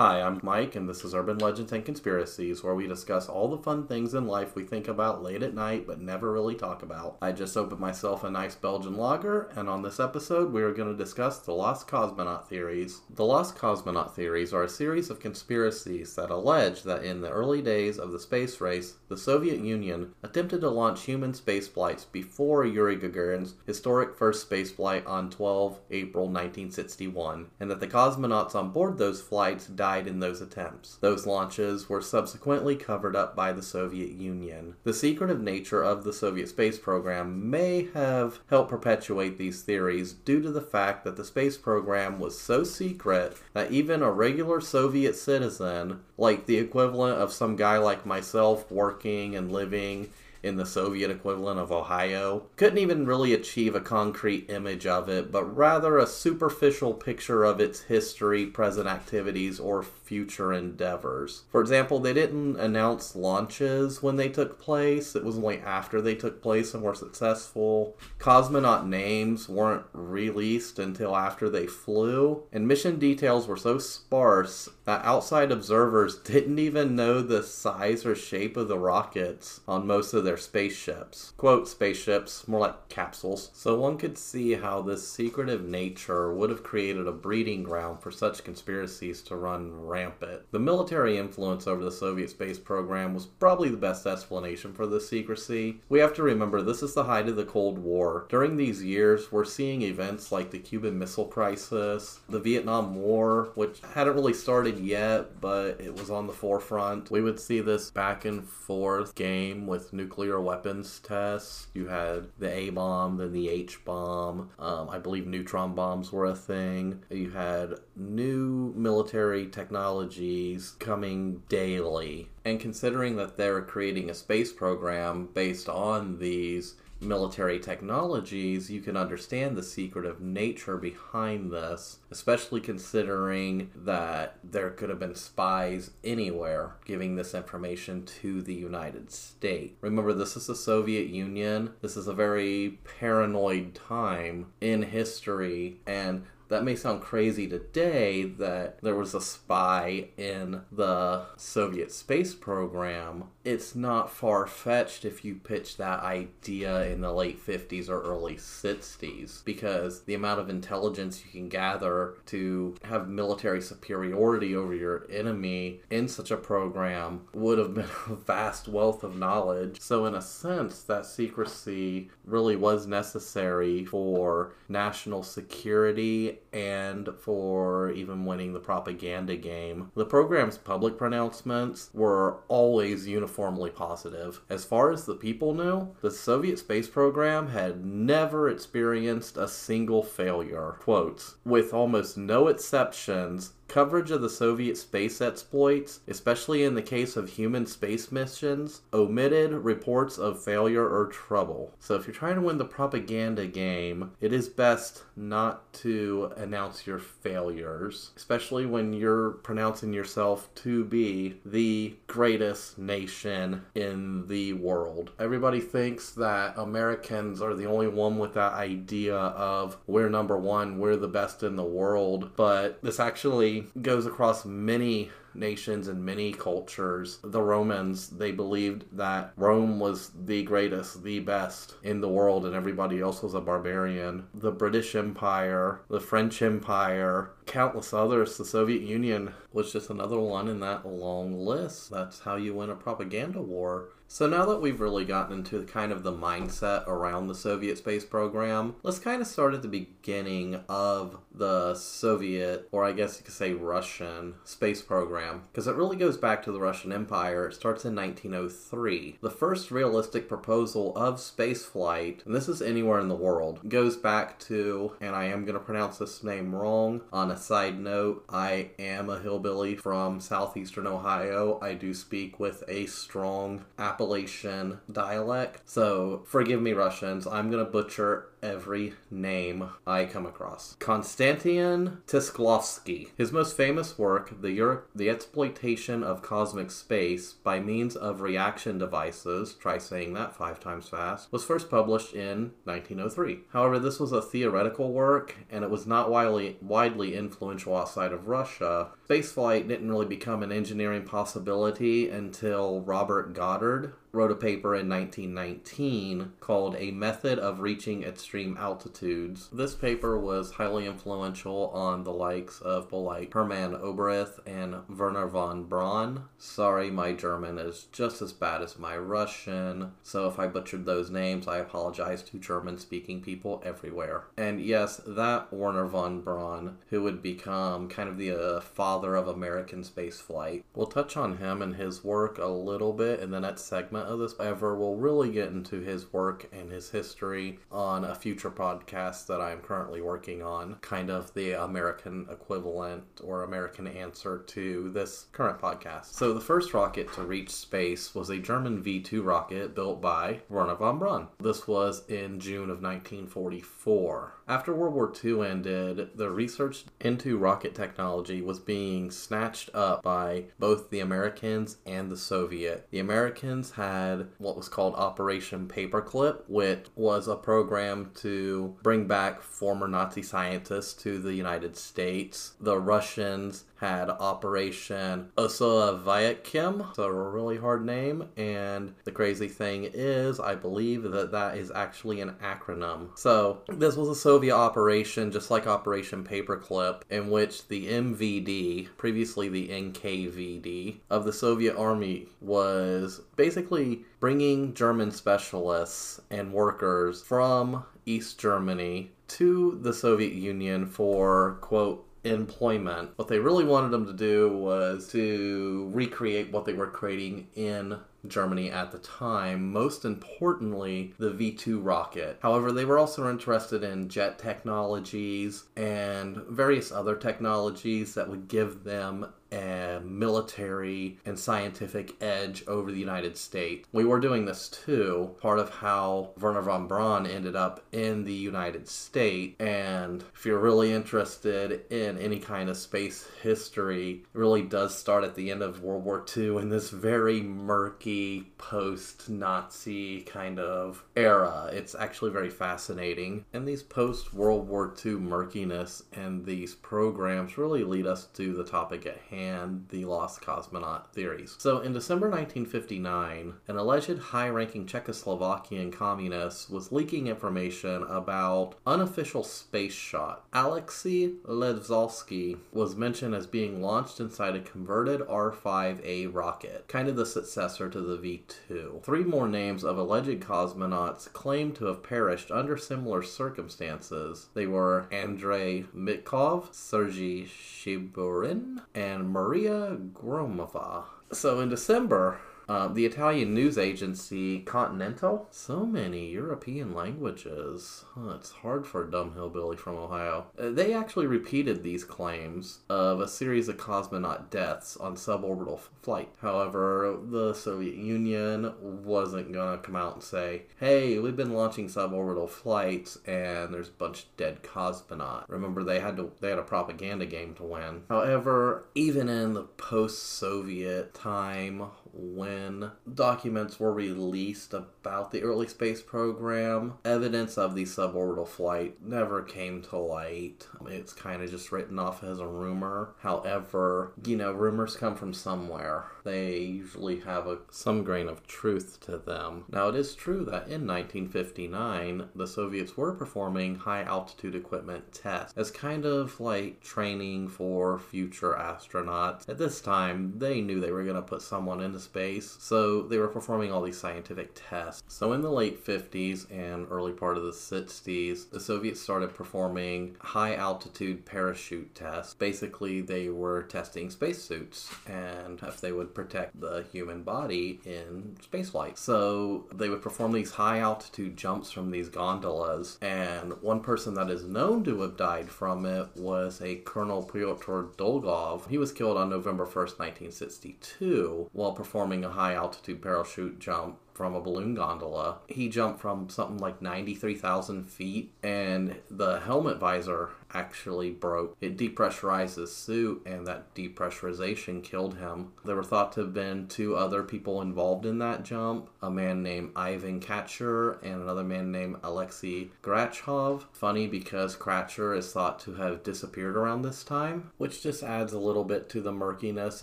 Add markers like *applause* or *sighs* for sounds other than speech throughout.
Hi, I'm Mike, and this is Urban Legends and Conspiracies, where we discuss all the fun things in life we think about late at night but never really talk about. I just opened myself a nice Belgian lager, and on this episode, we are going to discuss the Lost Cosmonaut Theories. The Lost Cosmonaut Theories are a series of conspiracies that allege that in the early days of the space race, the Soviet Union attempted to launch human space flights before Yuri Gagarin's historic first space flight on 12 April 1961, and that the cosmonauts on board those flights died in those attempts. Those launches were subsequently covered up by the Soviet Union. The secretive nature of the Soviet space program may have helped perpetuate these theories due to the fact that the space program was so secret that even a regular Soviet citizen, like the equivalent of some guy like myself working and living in the Soviet equivalent of Ohio. Couldn't even really achieve a concrete image of it, but rather a superficial picture of its history, present activities, or future endeavors. For example, they didn't announce launches when they took place, it was only after they took place and were successful. Cosmonaut names weren't released until after they flew, and mission details were so sparse that outside observers didn't even know the size or shape of the rockets on most of their spaceships. Quote spaceships, more like capsules. So one could see how this secretive nature would have created a breeding ground for such conspiracies to run rampant. The military influence over the Soviet space program was probably the best explanation for this secrecy. We have to remember this is the height of the Cold War. During these years, we're seeing events like the Cuban Missile Crisis, the Vietnam War, which hadn't really started yet, but it was on the forefront. We would see this back and forth game with nuclear weapons tests. You had the A bomb, then the H bomb. Um, I believe neutron bombs were a thing. You had new military technologies coming daily. And considering that they're creating a space program based on these military technologies, you can understand the secretive nature behind this, especially considering that there could have been spies anywhere giving this information to the United States. Remember, this is the Soviet Union. This is a very paranoid time in history, and that may sound crazy today that there was a spy in the Soviet space program. It's not far fetched if you pitch that idea in the late 50s or early 60s because the amount of intelligence you can gather to have military superiority over your enemy in such a program would have been *laughs* a vast wealth of knowledge. So, in a sense, that secrecy really was necessary for national security and for even winning the propaganda game. The program's public pronouncements were always uniformly positive. As far as the people knew, the Soviet space program had never experienced a single failure. Quotes, with almost no exceptions, Coverage of the Soviet space exploits, especially in the case of human space missions, omitted reports of failure or trouble. So, if you're trying to win the propaganda game, it is best not to announce your failures, especially when you're pronouncing yourself to be the greatest nation in the world. Everybody thinks that Americans are the only one with that idea of we're number one, we're the best in the world, but this actually goes across many nations and many cultures. The Romans, they believed that Rome was the greatest, the best in the world, and everybody else was a barbarian. The British Empire, the French Empire, countless others. The Soviet Union was just another one in that long list. That's how you win a propaganda war. So now that we've really gotten into kind of the mindset around the Soviet space program, let's kind of start at the beginning of the Soviet, or I guess you could say Russian, space program, because it really goes back to the Russian Empire. It starts in 1903. The first realistic proposal of spaceflight, and this is anywhere in the world, goes back to, and I am going to pronounce this name wrong. On a side note, I am a hillbilly from southeastern Ohio. I do speak with a strong Appalachian dialect. So forgive me, Russians. I'm going to butcher every name I come across. Konstantin Tsiolkovsky. His most famous work, the, Euro- the Exploitation of Cosmic Space by Means of Reaction Devices, try saying that five times fast, was first published in 1903. However, this was a theoretical work and it was not widely, widely influential outside of Russia. Spaceflight didn't really become an engineering possibility until Robert Goddard wrote a paper in 1919 called A Method of Reaching Extreme Altitudes. This paper was highly influential on the likes of people like Hermann Oberth and Werner von Braun. Sorry, my German is just as bad as my Russian, so if I butchered those names, I apologize to German speaking people everywhere. And yes, that Werner von Braun, who would become kind of the uh, father of American spaceflight. We'll touch on him and his work a little bit in the next segment of this ever. We'll really get into his work and his history on a future podcast that I'm currently working on, kind of the American equivalent or American answer to this current podcast. So, the first rocket to reach space was a German V 2 rocket built by Werner von Braun. This was in June of 1944. After World War II ended, the research into rocket technology was being snatched up by both the Americans and the Soviet. The Americans had what was called Operation Paperclip, which was a program to bring back former Nazi scientists to the United States. The Russians had Operation Osoaviakhim, so a really hard name. And the crazy thing is, I believe that that is actually an acronym. So this was a Soviet operation, just like Operation Paperclip, in which the MVD, previously the NKVD, of the Soviet Army was basically bringing German specialists and workers from East Germany to the Soviet Union for, quote, employment. What they really wanted them to do was to recreate what they were creating in Germany at the time, most importantly, the V 2 rocket. However, they were also interested in jet technologies and various other technologies that would give them a military and scientific edge over the United States. We were doing this too, part of how Werner von Braun ended up in the United States. And if you're really interested in any kind of space history, it really does start at the end of World War II in this very murky post Nazi kind of era. It's actually very fascinating. And these post World War II murkiness and these programs really lead us to the topic at hand and the lost cosmonaut theories. So, in December 1959, an alleged high ranking Czechoslovakian communist was leaking information about unofficial space shot. Alexei Levzalsky was mentioned as being launched inside a converted R 5A rocket, kind of the successor to the V 2. Three more names of alleged cosmonauts claimed to have perished under similar circumstances. They were Andrei Mitkov, Sergei Shiburin, and Maria Gromova. So in December, uh, the Italian news agency Continental. So many European languages. Huh, it's hard for a dumb hillbilly from Ohio. Uh, they actually repeated these claims of a series of cosmonaut deaths on suborbital f- flight. However, the Soviet Union wasn't going to come out and say, hey, we've been launching suborbital flights and there's a bunch of dead cosmonauts. Remember, they had to they had a propaganda game to win. However, even in the post-Soviet time, when documents were released about the early space program, evidence of the suborbital flight never came to light. It's kind of just written off as a rumor. However, you know, rumors come from somewhere. They usually have a, some grain of truth to them. Now, it is true that in 1959, the Soviets were performing high altitude equipment tests as kind of like training for future astronauts. At this time, they knew they were going to put someone into space, so they were performing all these scientific tests. So in the late 50s and early part of the 60s, the Soviets started performing high altitude parachute tests. Basically, they were testing spacesuits and if they would protect the human body in spaceflight. So they would perform these high altitude jumps from these gondolas, and one person that is known to have died from it was a Colonel Pyotr Dolgov. He was killed on November 1st, 1962, while performing a high altitude parachute jump from a balloon gondola. He jumped from something like 93,000 feet, and the helmet visor actually broke. It depressurized his suit, and that depressurization killed him. There were thought to have been two other people involved in that jump a man named Ivan Kachur and another man named Alexei Grachov. Funny because Kratzer is thought to have disappeared around this time, which just adds a little bit to the murkiness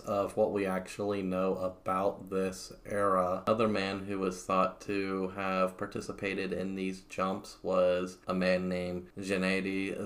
of what we actually know about this era. Another man who was thought to have participated in these jumps was a man named Gennady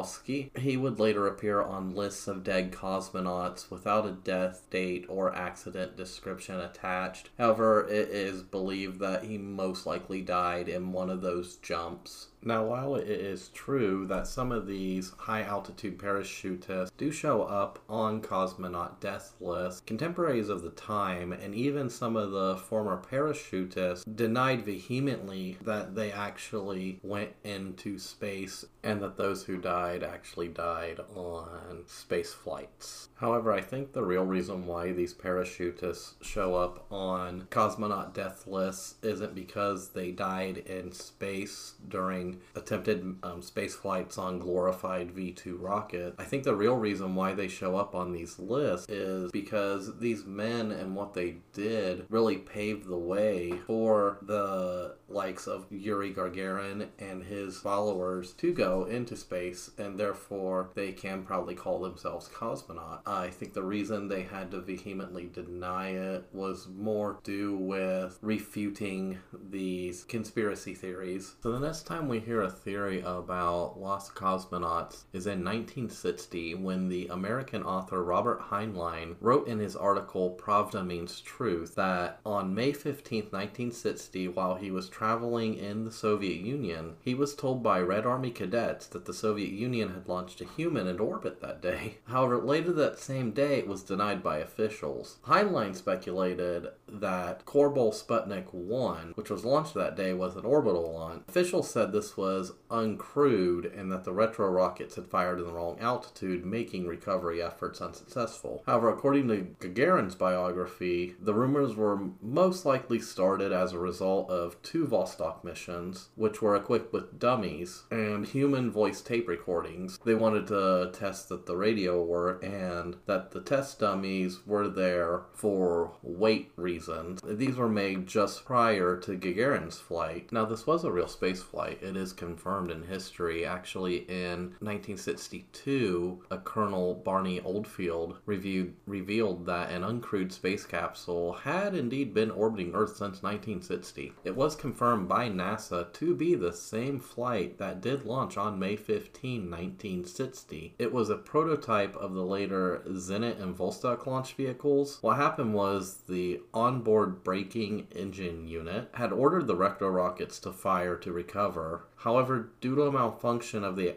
Zavadovsky. He would later appear on lists of dead cosmonauts without a death date or accident description attached. However, it is believed that he most likely died in one of those jumps. Now, while it is true that some of these high altitude parachutists do show up on cosmonaut death lists, contemporaries of the time and even some of the former parachutists denied vehemently that they actually went into space and that those who died actually died on space flights. However, I think the real reason why these parachutists show up on cosmonaut death lists isn't because they died in space during attempted um, space flights on glorified V 2 rocket. I think the real reason why they show up on these lists is because these men and what they did really paved the way for the likes of Yuri Gagarin and his followers to go into space, and therefore they can probably call themselves cosmonaut. I think the reason they had to vehemently deny it was more due with refuting these conspiracy theories. So the next time we hear a theory about lost cosmonauts is in 1960 when the American author Robert Heinlein wrote in his article Pravda Means Truth that on May 15, 1960, while he was traveling in the Soviet Union, he was told by Red Army cadets that the Soviet Union had launched a human into orbit that day. *laughs* However, later that same day, it was denied by officials. Heinlein speculated that Korabl Sputnik 1, which was launched that day, was an orbital launch. Officials said this was uncrewed and that the retro rockets had fired in the wrong altitude, making recovery efforts unsuccessful. However, according to Gagarin's biography, the rumors were most likely started as a result of two Vostok missions, which were equipped with dummies and human voice tape recordings. They wanted to test that the radio worked and that the test dummies were there for weight reasons. These were made just prior to Gagarin's flight. Now, this was a real space flight. It is confirmed in history. Actually, in 1962, a Colonel Barney Oldfield reviewed, revealed that an uncrewed space capsule had indeed been orbiting Earth since 1960. It was confirmed by NASA to be the same flight that did launch on May 15, 1960. It was a prototype of the later Zenit and Vostok launch vehicles. What happened was the onboard braking engine unit had ordered the retro rockets to fire to recover. However, due to a malfunction of the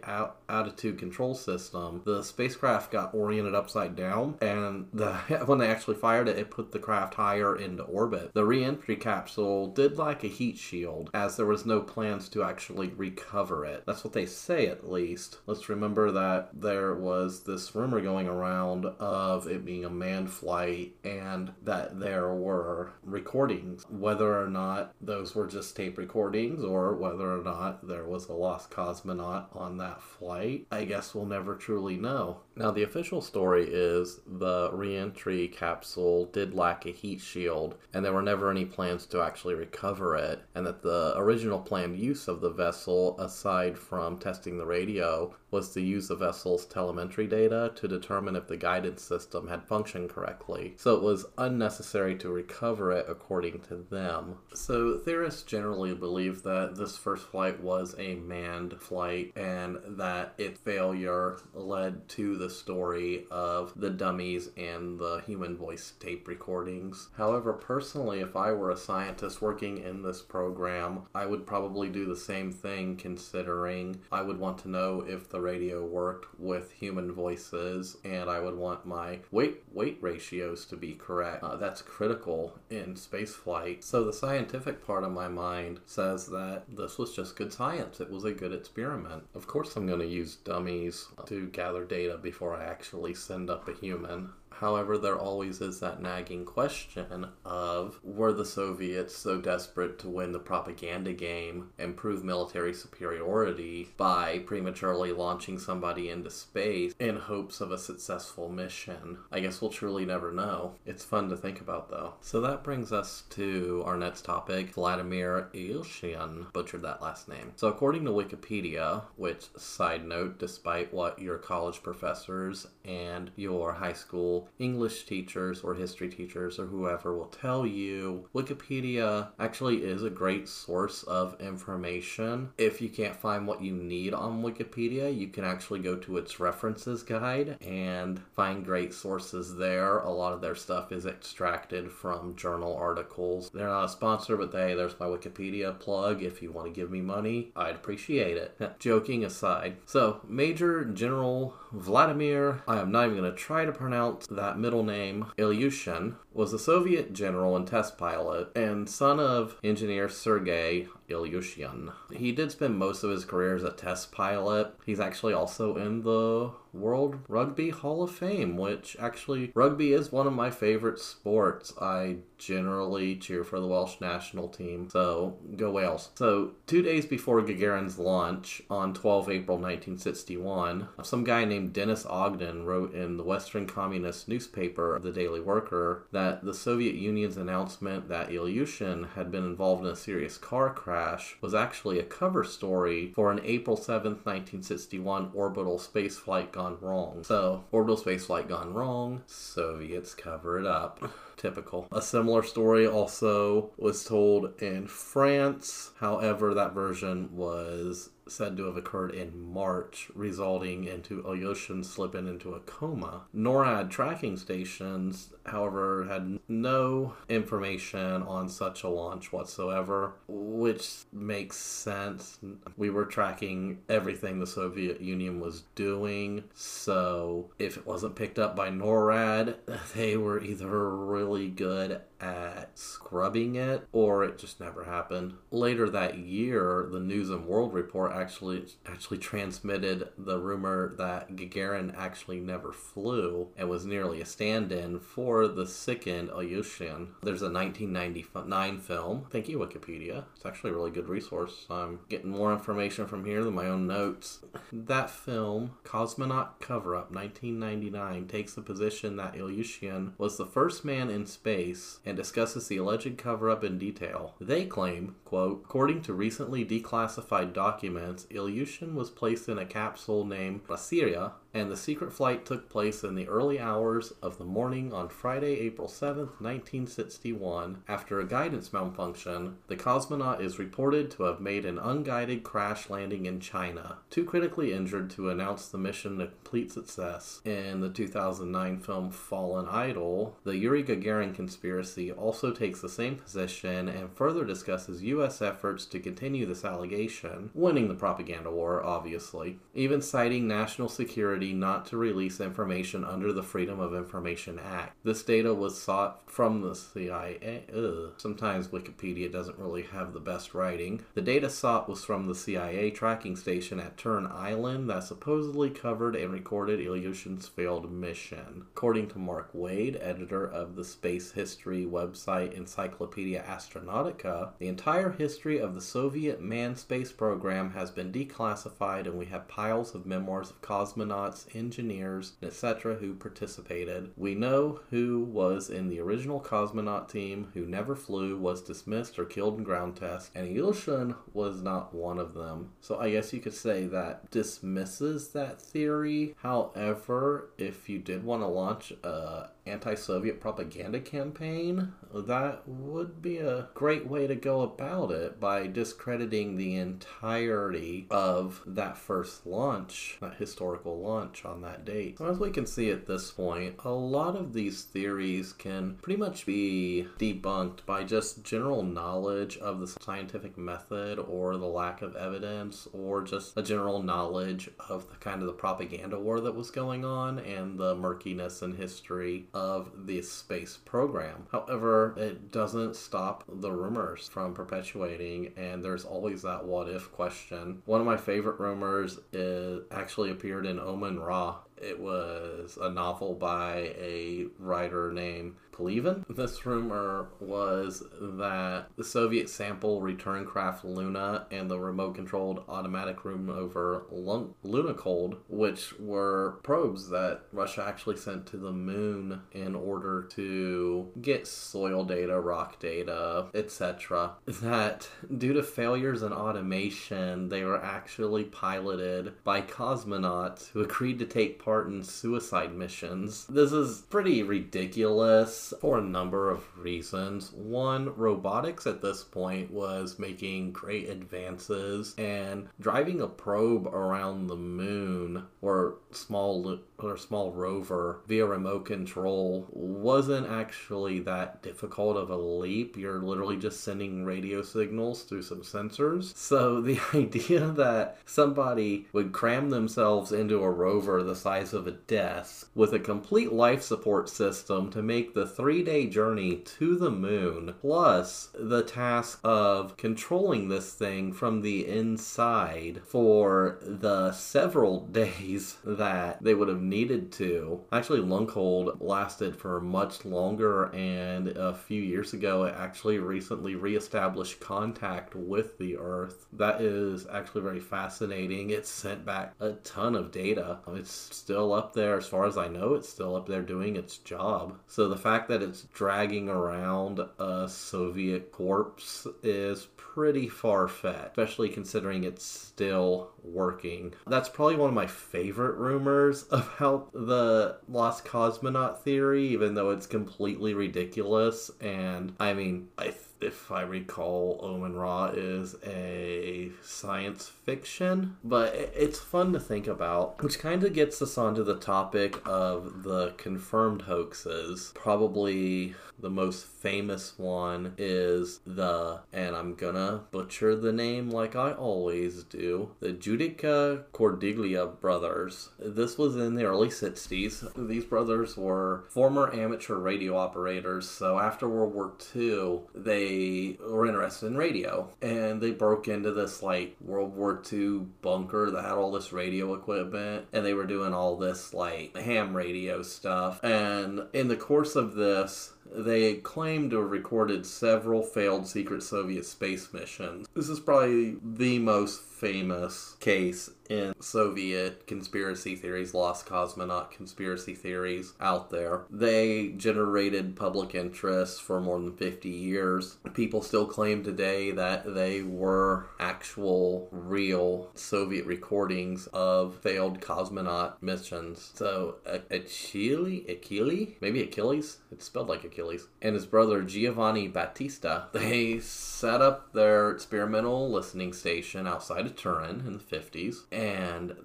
attitude control system, the spacecraft got oriented upside down, and the *laughs* when they actually fired it, it put the craft higher into orbit. The re-entry capsule did lack a heat shield, as there was no plans to actually recover it. That's what they say, at least. Let's remember that there was this rumor going around of it being a manned flight, and that there were recordings. Whether or not those were just tape recordings, or whether or not there was a lost cosmonaut on that flight, I guess we'll never truly know. Now, the official story is the reentry capsule did lack a heat shield, and there were never any plans to actually recover it, and that the original planned use of the vessel, aside from testing the radio, was to use the vessel's telemetry data to determine if the guidance system had functioned correctly. So it was unnecessary to recover it, according to them. So theorists generally believe that this first flight was a manned flight and that its failure led to the story of the dummies and the human voice tape recordings. However, personally, if I were a scientist working in this program, I would probably do the same thing considering I would want to know if the radio worked with human voices and I would want my weight weight ratios to be correct. Uh, that's critical in spaceflight. So the scientific part of my mind says that this was just good science. It was a good experiment. Of course I'm going to use dummies to gather data before I actually send up a human. However, there always is that nagging question of were the Soviets so desperate to win the propaganda game and prove military superiority by prematurely launching somebody into space in hopes of a successful mission? I guess we'll truly never know. It's fun to think about though. So that brings us to our next topic Vladimir Ilyushin. Butchered that last name. So, according to Wikipedia, which, side note, despite what your college professors and your high school English teachers or history teachers or whoever will tell you Wikipedia actually is a great source of information. If you can't find what you need on Wikipedia, you can actually go to its references guide and find great sources there. A lot of their stuff is extracted from journal articles. They're not a sponsor, but hey, there's my Wikipedia plug. If you want to give me money, I'd appreciate it. *laughs* Joking aside. So, Major General Vladimir, I am not even going to try to pronounce that middle name, Ilyushin, was a Soviet general and test pilot and son of engineer Sergei Ilyushin. He did spend most of his career as a test pilot. He's actually also in the World Rugby Hall of Fame, which actually, rugby is one of my favorite sports. I generally cheer for the Welsh national team, so go Wales. So, two days before Gagarin's launch on 12 April 1961, some guy named Denis Ogden wrote in the Western Communist newspaper, The Daily Worker, that the Soviet Union's announcement that Ilyushin had been involved in a serious car crash was actually a cover story for an April 7, 1961 orbital spaceflight gone wrong. So, orbital spaceflight gone wrong, Soviets cover it up. *sighs* Typical. A similar story also was told in France. However, that version was said to have occurred in March, resulting into Ilyushin slipping into a coma. NORAD tracking stations, however, had no information on such a launch whatsoever, which makes sense. We were tracking everything the Soviet Union was doing, so if it wasn't picked up by NORAD, *laughs* they were either really good at scrubbing it or it just never happened. Later that year, the News and World Report actually actually transmitted the rumor that Gagarin actually never flew and was nearly a stand-in for the sickened Ilyushin. There's a 1999 film. Thank you, Wikipedia. It's actually a really good resource. I'm getting more information from here than my own notes. That film, Cosmonaut Cover-Up 1999, takes the position that Ilyushin was the first man in space and discusses the alleged cover-up in detail. They claim, quote, according to recently declassified documents, Ilyushin was placed in a capsule named Brasilia and the secret flight took place in the early hours of the morning on Friday, April 7, 1961. After a guidance malfunction, the cosmonaut is reported to have made an unguided crash landing in China, too critically injured to announce the mission a complete success. In the 2009 film Fallen Idol, the Yuri Gagarin conspiracy also takes the same position and further discusses U.S. efforts to continue this allegation, winning the propaganda war, obviously, even citing national security not to release information under the Freedom of Information Act. This data was sought from the CIA. Ugh. Sometimes Wikipedia doesn't really have the best writing. The data sought was from the CIA tracking station at Turn Island that supposedly covered and recorded Ilyushin's failed mission. According to Mark Wade, editor of the space history website Encyclopedia Astronautica, the entire history of the Soviet manned space program has been declassified, and we have piles of memoirs of cosmonauts engineers, etc., who participated. We know who was in the original cosmonaut team, who never flew, was dismissed or killed in ground tests, and Ilyushin was not one of them. So I guess you could say that dismisses that theory. However, if you did want to launch a anti-Soviet propaganda campaign, that would be a great way to go about it by discrediting the entirety of that first launch, that historical launch on that date. So as we can see at this point, a lot of these theories can pretty much be debunked by just general knowledge of the scientific method or the lack of evidence or just a general knowledge of the kind of the propaganda war that was going on and the murkiness in history of the space program. However, it doesn't stop the rumors from perpetuating, and there's always that what if question. One of my favorite rumors is actually appeared in Omen Ra it was a novel by a writer named Pelevin. This rumor was that the Soviet sample return craft Luna and the remote controlled automatic room over Lunokhod, which were probes that Russia actually sent to the moon in order to get soil data, rock data, etc., that due to failures in automation, they were actually piloted by cosmonauts who agreed to take part in suicide missions. This is pretty ridiculous for a number of reasons. One, robotics at this point was making great advances, and driving a probe around the moon or small or small rover via remote control wasn't actually that difficult of a leap. You're literally just sending radio signals through some sensors. So *laughs* the idea that somebody would cram themselves into a rover the size of a desk with a complete life support system to make the three day journey to the moon, plus the task of controlling this thing from the inside for the several *laughs* days that they would have needed to. Actually, Lunokhod lasted for much longer, and a few years ago, it actually recently reestablished contact with the Earth. That is actually very fascinating. It sent back a ton of data. It's still up there, as far as I know, it's still up there doing its job. So the fact that it's dragging around a Soviet corpse is pretty far fetched, especially considering it's still working. That's probably one of my favorite rumors *laughs* about the lost cosmonaut theory, even though it's completely ridiculous. And I mean, I if I recall, Omen Ra is a science fiction, but it's fun to think about, which kind of gets us onto the topic of the confirmed hoaxes. Probably the most famous one is the, and I'm gonna butcher the name like I always do, the Judica Cordiglia brothers. This was in the early 60s. These brothers were former amateur radio operators, so after World War II, they they were interested in radio and they broke into this like World War II bunker that had all this radio equipment and they were doing all this like ham radio stuff. And in the course of this, they claim to have recorded several failed secret Soviet space missions. This is probably the most famous case in Soviet conspiracy theories, lost cosmonaut conspiracy theories out there. They generated public interest for more than 50 years. People still claim today that they were actual, real Soviet recordings of failed cosmonaut missions. So, Achille, Achille, maybe Achilles? It's spelled like Achilles. And his brother Giovanni Battista, they set up their experimental listening station outside of Turin in the 50s, and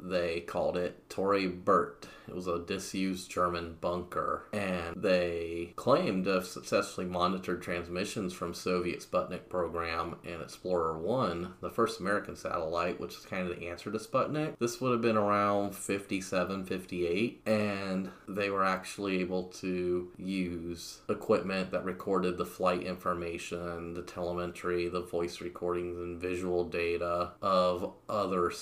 they called it Torre Bert. It was a disused German bunker, and they claimed to have successfully monitored transmissions from Soviet Sputnik program and Explorer 1, the first American satellite, which is kind of the answer to Sputnik. This would have been around 57, 58, and they were actually able to use equipment that recorded the flight information, the telemetry, the voice recordings, and visual data of other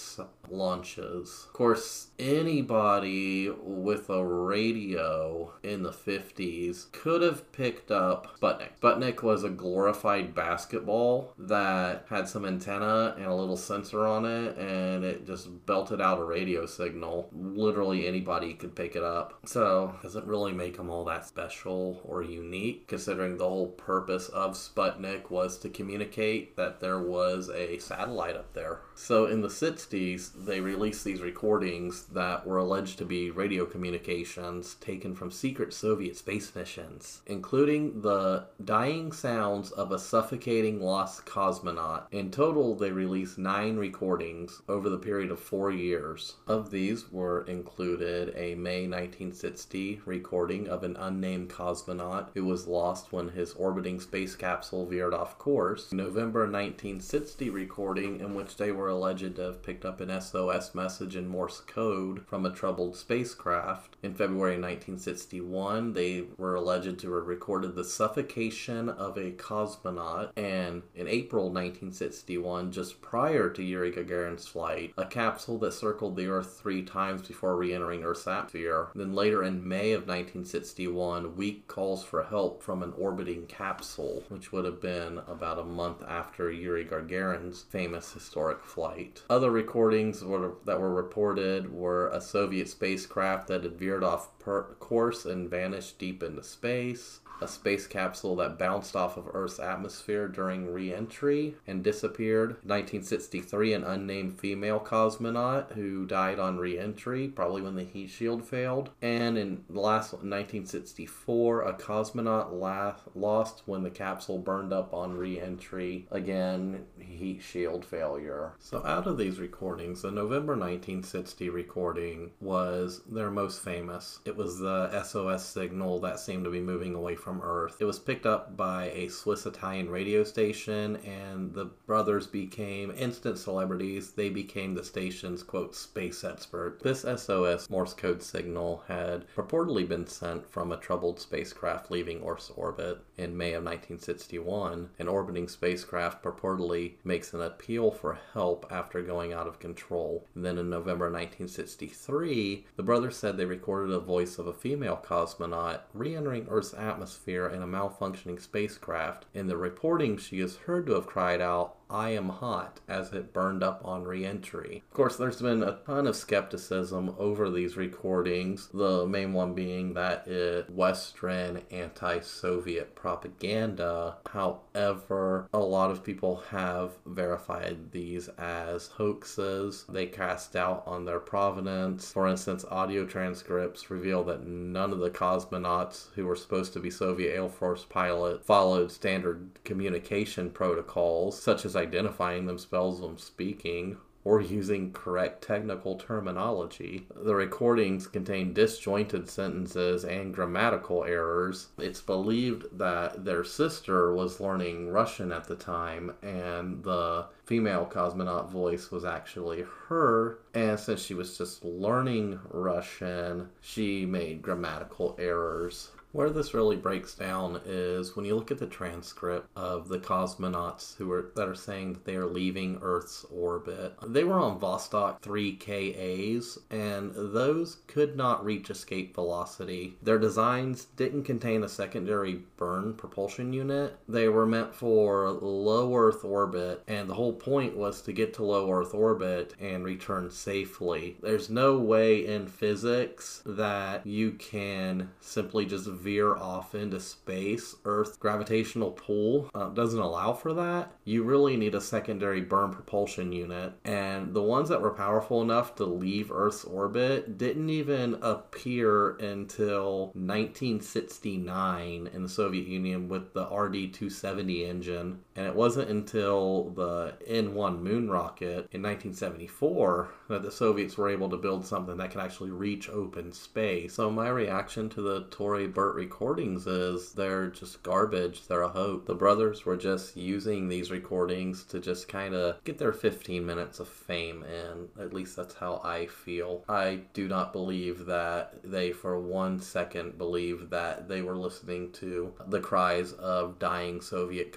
launches. Of course, anybody with a radio in the 50s could have picked up Sputnik. Sputnik was a glorified basketball that had some antenna and a little sensor on it, and it just belted out a radio signal. Literally anybody could pick it up. So, doesn't really make them all that special or unique, considering the whole purpose of Sputnik was to communicate that there was a satellite up there. So, in the 60s, they released these recordings that were alleged to be radio communications taken from secret Soviet space missions, including the dying sounds of a suffocating lost cosmonaut. In total, they released nine recordings over the period of four years. Of these were included a May 1960 recording of an unnamed cosmonaut who was lost when his orbiting space capsule veered off course. November 1960 recording in which they were alleged to have picked up an SOS message in Morse code from a troubled spacecraft. In February 1961, they were alleged to have recorded the suffocation of a cosmonaut, and in April 1961, just prior to Yuri Gagarin's flight, a capsule that circled the Earth three times before re entering Earth's atmosphere. Then later in May of 1961, weak calls for help from an orbiting capsule, which would have been about a month after Yuri Gagarin's famous historic flight. Other recordings were, that were reported were a Soviet spacecraft that had veered off per- course and vanished deep into space a space capsule that bounced off of Earth's atmosphere during re entry and disappeared. 1963, an unnamed female cosmonaut who died on re entry, probably when the heat shield failed. And in the last 1964, a cosmonaut lost when the capsule burned up on re entry. Again, heat shield failure. So, out of these recordings, the November 1960 recording was their most famous. It was the SOS signal that seemed to be moving away from from Earth. It was picked up by a Swiss Italian radio station, and the brothers became instant celebrities. They became the station's, quote, space expert. This SOS Morse code signal had purportedly been sent from a troubled spacecraft leaving Earth's orbit in May of 1961. An orbiting spacecraft purportedly makes an appeal for help after going out of control. And then in November 1963, the brothers said they recorded a voice of a female cosmonaut re entering Earth's atmosphere atmosphere in a malfunctioning spacecraft. In the reporting, she is heard to have cried out, I am hot as it burned up on reentry. Of course, there's been a ton of skepticism over these recordings, the main one being that it Western anti Soviet propaganda. However, a lot of people have verified these as hoaxes. They cast doubt on their provenance. For instance, audio transcripts reveal that none of the cosmonauts who were supposed to be Soviet Air Force pilots followed standard communication protocols, such as identifying themselves when speaking or using correct technical terminology. The recordings contain disjointed sentences and grammatical errors. It's believed that their sister was learning Russian at the time, and the female cosmonaut voice was actually her. And since she was just learning Russian, she made grammatical errors. Where this really breaks down is when you look at the transcript of the cosmonauts who are that are saying that they are leaving Earth's orbit. They were on Vostok 3KAs, and those could not reach escape velocity. Their designs didn't contain a secondary burn propulsion unit. They were meant for low Earth orbit, and the whole point was to get to low Earth orbit and return safely. There's no way in physics that you can simply just veer off into space. Earth's gravitational pull uh, doesn't allow for that. You really need a secondary burn propulsion unit. And the ones that were powerful enough to leave Earth's orbit didn't even appear until 1969 in the Soviet Union with the RD 270 engine. And it wasn't until the N 1 moon rocket in 1974 that the Soviets were able to build something that can actually reach open space. So, my reaction to the Torre Bert recordings is they're just garbage. They're a hoax. The brothers were just using these recordings to just kind of get their 15 minutes of fame and At least that's how I feel. I do not believe that they, for one second, believe that they were listening to the cries of dying Soviet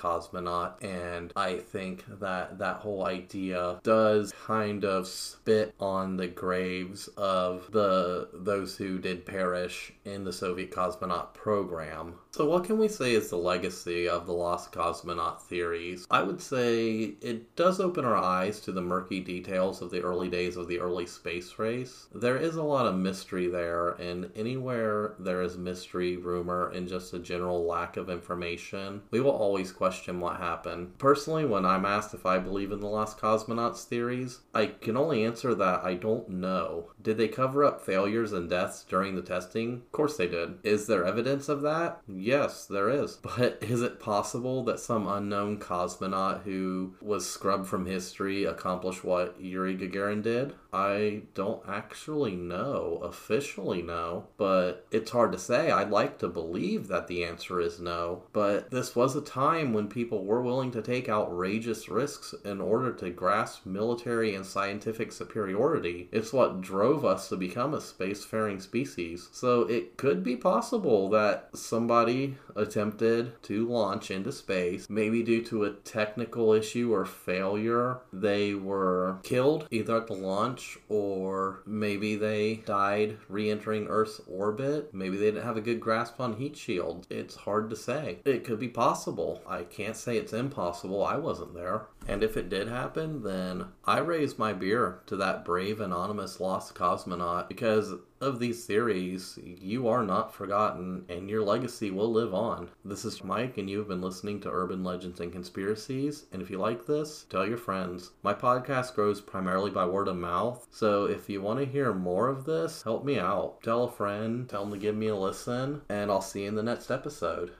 cosmonaut. And I think that that whole idea does kind of spit on the graves of the those who did perish in the Soviet cosmonaut program. So, what can we say is the legacy of the lost cosmonaut theories? I would say it does open our eyes to the murky details of the early days of the early space race. There is a lot of mystery there, and anywhere there is mystery, rumor, and just a general lack of information, we will always question what happened. Personally, when I'm asked if I believe in the lost cosmonauts theories, I can only answer that I don't know. Did they cover up failures and deaths during the testing? Of course they did. Is there evidence of that? Yes, there is. *laughs* But is it possible that some unknown cosmonaut who was scrubbed from history accomplished what Yuri Gagarin did? I don't actually know, officially know, but it's hard to say. I'd like to believe that the answer is no, but this was a time when people were willing to take outrageous risks in order to grasp military and scientific superiority. It's what drove us to become a spacefaring species. So it could be possible that somebody attempted to launch into space, maybe due to a technical issue or failure. They were killed either at the launch or maybe they died re entering Earth's orbit. Maybe they didn't have a good grasp on heat shield. It's hard to say. It could be possible. I can't say it's impossible. I wasn't there. And if it did happen, then I raise my beer to that brave anonymous lost cosmonaut because of these theories, you are not forgotten and your legacy will live on. This is Mike, and you have been listening to Urban Legends and Conspiracies. And if you like this, tell your friends. My podcast grows primarily by word of mouth, so if you want to hear more of this, help me out. Tell a friend, tell them to give me a listen, and I'll see you in the next episode.